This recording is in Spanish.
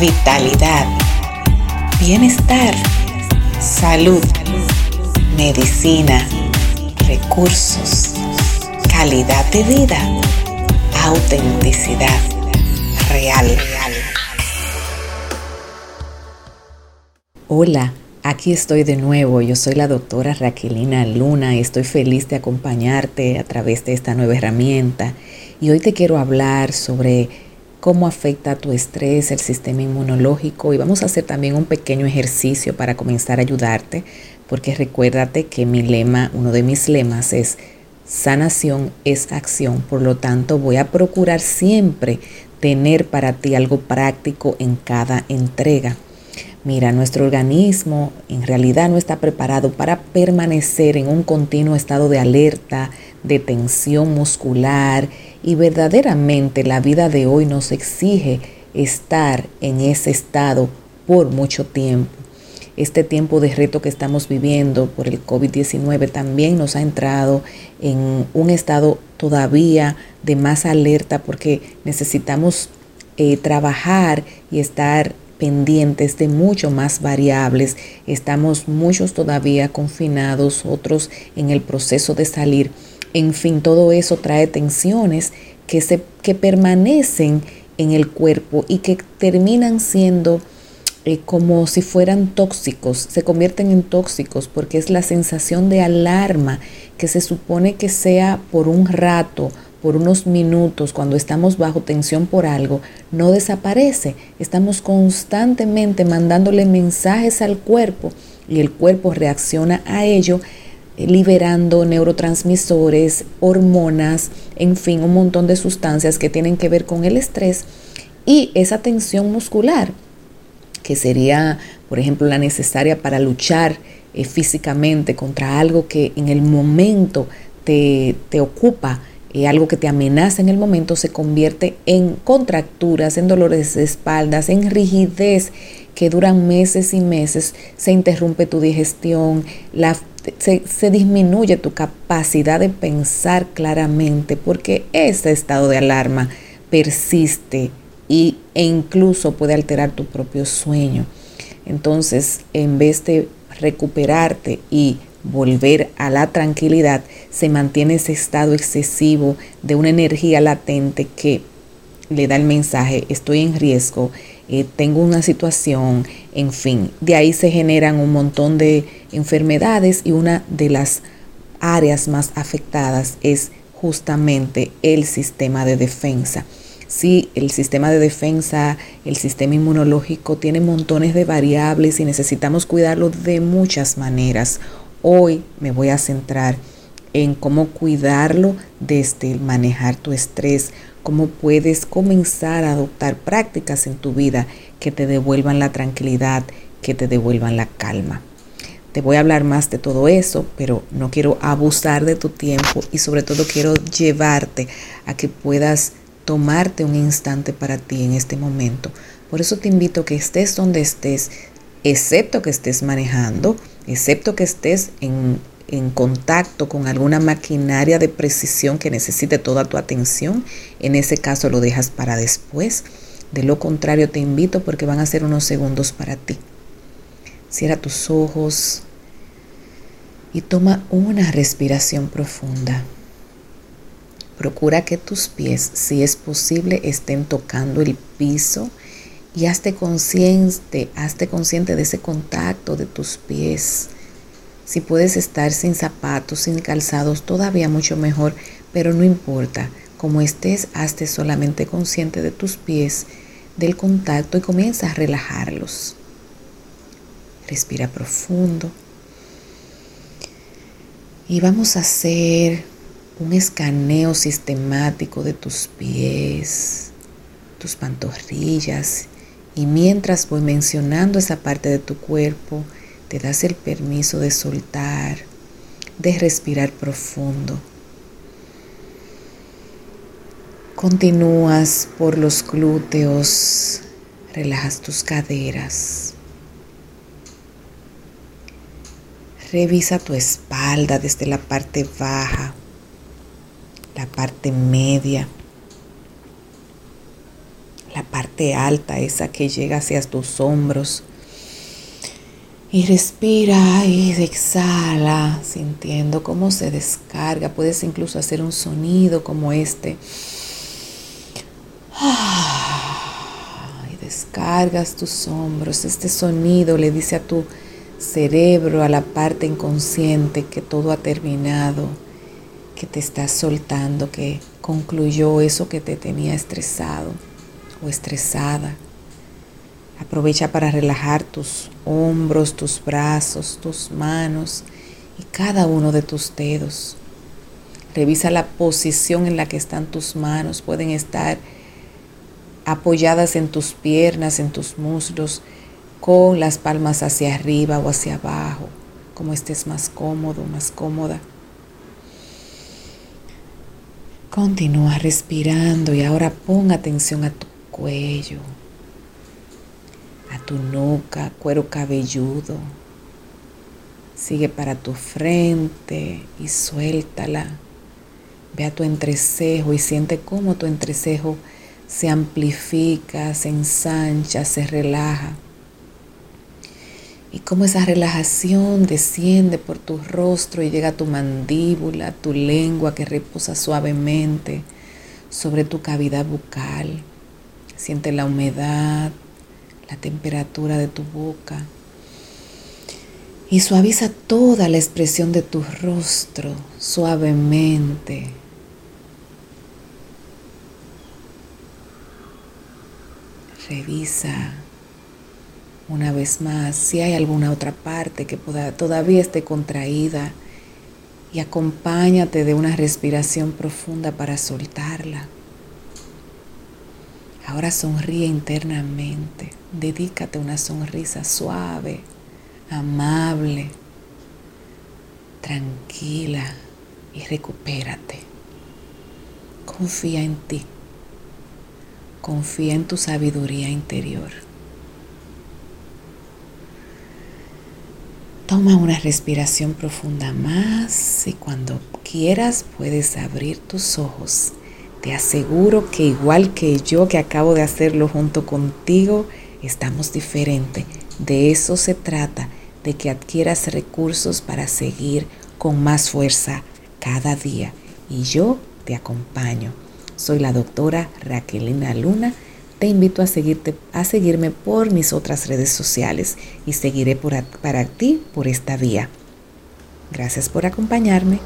vitalidad, bienestar, salud, medicina, recursos, calidad de vida, autenticidad real. Hola, aquí estoy de nuevo. Yo soy la doctora Raquelina Luna y estoy feliz de acompañarte a través de esta nueva herramienta. Y hoy te quiero hablar sobre cómo afecta tu estrés, el sistema inmunológico y vamos a hacer también un pequeño ejercicio para comenzar a ayudarte, porque recuérdate que mi lema, uno de mis lemas es sanación es acción, por lo tanto voy a procurar siempre tener para ti algo práctico en cada entrega. Mira, nuestro organismo en realidad no está preparado para permanecer en un continuo estado de alerta, de tensión muscular y verdaderamente la vida de hoy nos exige estar en ese estado por mucho tiempo. Este tiempo de reto que estamos viviendo por el COVID-19 también nos ha entrado en un estado todavía de más alerta porque necesitamos eh, trabajar y estar pendientes de mucho más variables. Estamos muchos todavía confinados, otros en el proceso de salir. En fin, todo eso trae tensiones que, se, que permanecen en el cuerpo y que terminan siendo eh, como si fueran tóxicos, se convierten en tóxicos porque es la sensación de alarma que se supone que sea por un rato, por unos minutos, cuando estamos bajo tensión por algo, no desaparece. Estamos constantemente mandándole mensajes al cuerpo y el cuerpo reacciona a ello liberando neurotransmisores, hormonas, en fin, un montón de sustancias que tienen que ver con el estrés y esa tensión muscular, que sería, por ejemplo, la necesaria para luchar eh, físicamente contra algo que en el momento te, te ocupa, eh, algo que te amenaza en el momento se convierte en contracturas, en dolores de espaldas, en rigidez que duran meses y meses, se interrumpe tu digestión, se, disminuye tu capacidad de pensar claramente porque ese estado de alarma persiste y, e incluso puede alterar tu propio sueño. Entonces, en vez de recuperarte y volver a la tranquilidad, se mantiene ese estado excesivo de una energía latente que le da el mensaje, estoy en riesgo, eh, tengo una situación, en fin, de ahí se generan un montón de enfermedades y una de las áreas más afectadas es justamente el sistema de defensa. Sí, el sistema de defensa, el sistema inmunológico tiene montones de variables y necesitamos cuidarlo de muchas maneras. Hoy me voy a centrar en cómo cuidarlo desde manejar tu estrés, cómo puedes comenzar a adoptar prácticas en tu vida que te devuelvan la tranquilidad, que te devuelvan la calma. Te voy a hablar más de todo eso, pero no quiero abusar de tu tiempo y sobre todo quiero llevarte a que puedas tomarte un instante para ti en este momento. Por eso te invito a que estés donde estés, excepto que estés manejando, excepto que estés en, contacto con alguna maquinaria de precisión que necesite toda tu atención, en ese caso lo dejas para después. De lo contrario, te invito porque van a ser unos segundos para ti. Cierra tus ojos y toma una respiración profunda. Procura que tus pies, si es posible, estén tocando el piso y hazte consciente, hazte consciente de ese contacto de tus pies. Si puedes estar sin zapatos, sin calzados, todavía mucho mejor, pero no importa. Como estés, hazte solamente consciente de tus pies, del contacto y comienza a relajarlos. Respira profundo. Y vamos a hacer un escaneo sistemático de tus pies, tus pantorrillas y mientras voy mencionando esa parte de tu cuerpo, te das el permiso de soltar, de respirar profundo. Continúas por los glúteos, relajas tus caderas. Revisa tu espalda desde la parte baja, la parte media la parte alta, esa que llega hacia tus hombros. Y respira y exhala, sintiendo cómo se descarga. Puedes incluso hacer un sonido como este. Y descargas tus hombros. Este sonido le dice a tu cerebro, a la parte inconsciente, que todo ha terminado, que te estás soltando, que concluyó eso que te tenía estresado o estresada. Aprovecha para relajar tus hombros, tus brazos, tus manos y cada uno de tus dedos. Revisa la posición en la que están tus manos. Pueden estar apoyadas en tus piernas, en tus muslos, con las palmas hacia arriba o hacia abajo, como estés más cómodo, más cómoda. Continúa respirando y ahora pon atención a tu cuello, tu nuca, cuero cabelludo. Sigue para tu frente y suéltala. Ve a tu entrecejo y siente cómo tu entrecejo se amplifica, se ensancha, se relaja. Y cómo esa relajación desciende por tu rostro y llega a tu mandíbula, tu lengua que reposa suavemente sobre tu cavidad bucal. Siente la humedad, la temperatura de tu boca. Y suaviza toda la expresión de tu rostro suavemente. Revisa una vez más si hay alguna otra parte que todavía esté contraída y acompáñate de una respiración profunda para soltarla. Ahora sonríe internamente. Dedícate una sonrisa suave, amable, tranquila y recupérate. Confía en ti. Confía en tu sabiduría interior. Toma una respiración profunda más y cuando quieras puedes abrir tus ojos te aseguro que igual que yo que acabo de hacerlo junto contigo, estamos diferentes. De eso se trata, de que adquieras recursos para seguir con más fuerza cada día. Y yo te acompaño. Soy la doctora Raquelina Luna. Te invito a, seguirte, a seguirme por mis otras redes sociales y seguiré para ti por esta vía. Gracias por acompañarme.